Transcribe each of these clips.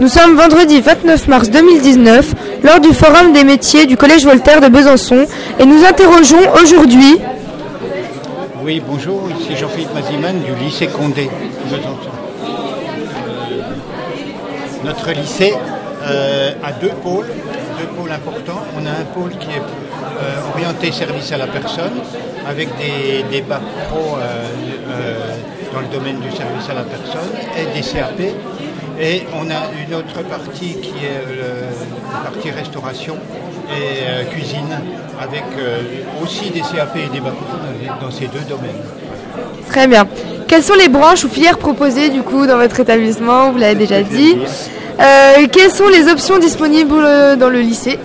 Nous sommes vendredi 29 mars 2019 lors du Forum des métiers du Collège Voltaire de Besançon et nous interrogeons aujourd'hui Oui, bonjour, ici Jean-Philippe Maziman du lycée Condé de Besançon. Euh, notre lycée euh, a deux pôles, deux pôles importants. On a un pôle qui est euh, orienté service à la personne avec des, des dans le domaine du service à la personne et des CAP. Et on a une autre partie qui est euh, la partie restauration et euh, cuisine avec euh, aussi des CAP et des bacs pro dans ces deux domaines. Très bien. Quelles sont les branches ou filières proposées du coup dans votre établissement? Vous l'avez déjà dit. Euh, quelles sont les options disponibles dans le lycée?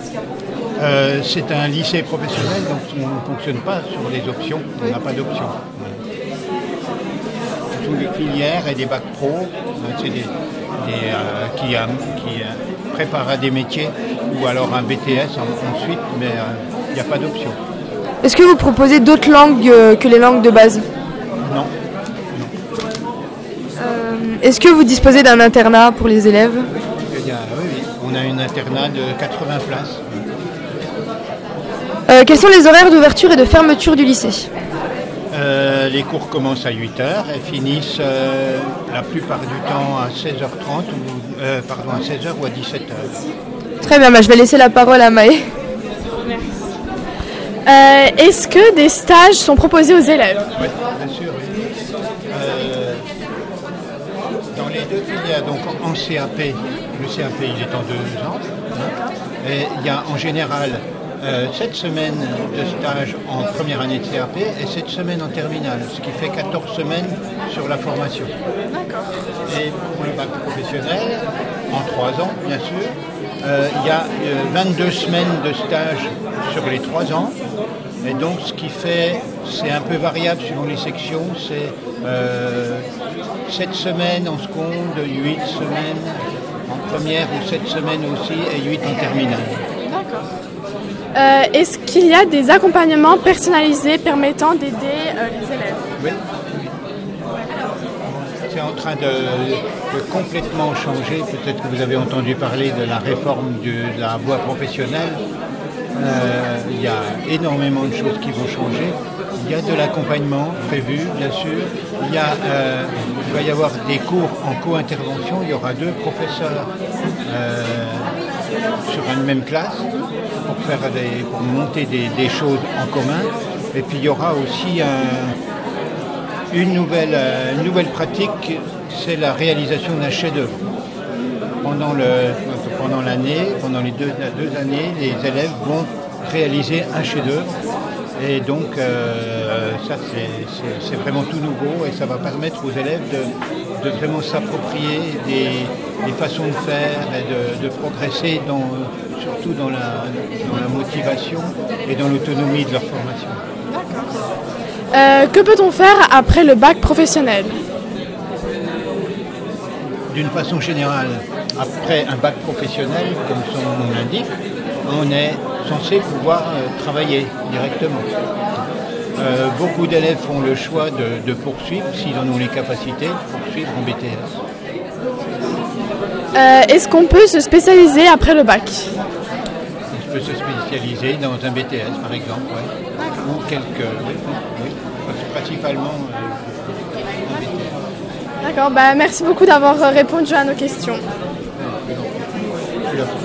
Euh, c'est un lycée professionnel, donc on ne fonctionne pas sur les options, on n'a pas d'options. Sont des filières et des bacs pro, c'est des, des, euh, qui, euh, qui euh, à des métiers ou alors un BTS en- ensuite, mais euh, il n'y a pas d'option. Est-ce que vous proposez d'autres langues que les langues de base? Non. Est-ce que vous disposez d'un internat pour les élèves? Il y a- oui, oui, on a un internat de 80 places. Quels sont les horaires d'ouverture et de fermeture du lycée? Euh, les cours commencent à 8h et finissent euh, la plupart du temps à 16h30 ou euh, pardon à 16h ou à 17h. Très bien, bah, je vais laisser la parole à Maë. Euh, Est-ce que des stages sont proposés aux élèves? Oui, bien sûr. oui. Dans les deux filières, donc en en CAP, le CAP il est en deux ans. hein, et il y a en général euh, sept semaines de stage en première année de CAP et sept semaines en terminale, ce qui fait 14 semaines sur la formation. Et pour le bac professionnel, en trois ans, bien sûr, euh, il y a euh, 22 semaines de stage sur les trois ans. Et donc, ce qui fait, c'est un peu variable suivant les sections, c'est euh, 7 semaines en seconde, 8 semaines en première ou 7 semaines aussi et 8 en terminale. Euh, Est-ce qu'il y a des accompagnements personnalisés permettant d'aider euh, les élèves? Oui. C'est en train de, complètement changer. Peut-être que vous avez entendu parler de la réforme de la voie professionnelle. Euh, il y a énormément de choses qui vont changer. Il y a de l'accompagnement prévu, bien sûr. Il, va y avoir des cours en co-intervention. Il y aura deux professeurs sur une même classe pour, faire pour monter des, choses en commun. Et puis il y aura aussi un, une nouvelle, euh, nouvelle pratique, c'est la réalisation d'un chef-d'œuvre. Pendant, le, pendant l'année, pendant les deux, deux années, les élèves vont réaliser un chef-d'œuvre. Et donc, euh, ça, c'est, vraiment tout nouveau et ça va permettre aux élèves de, de vraiment s'approprier des, des façons de faire et de, de progresser dans, surtout dans la, dans la motivation et dans l'autonomie de leur formation. Euh, Que peut-on faire après le bac professionnel? D'une façon générale, après un bac professionnel, comme son nom l'indique, on est censé pouvoir euh, travailler directement. Euh, beaucoup d'élèves font le choix de, de poursuivre, s'ils en ont les capacités, poursuivre en BTS. Euh, Est-ce qu'on peut se spécialiser après le bac? On peut se spécialiser dans un BTS, par exemple, ouais. ou quelques... oui, principalement euh, un BTS. D'accord, bah, merci beaucoup d'avoir répondu à nos questions.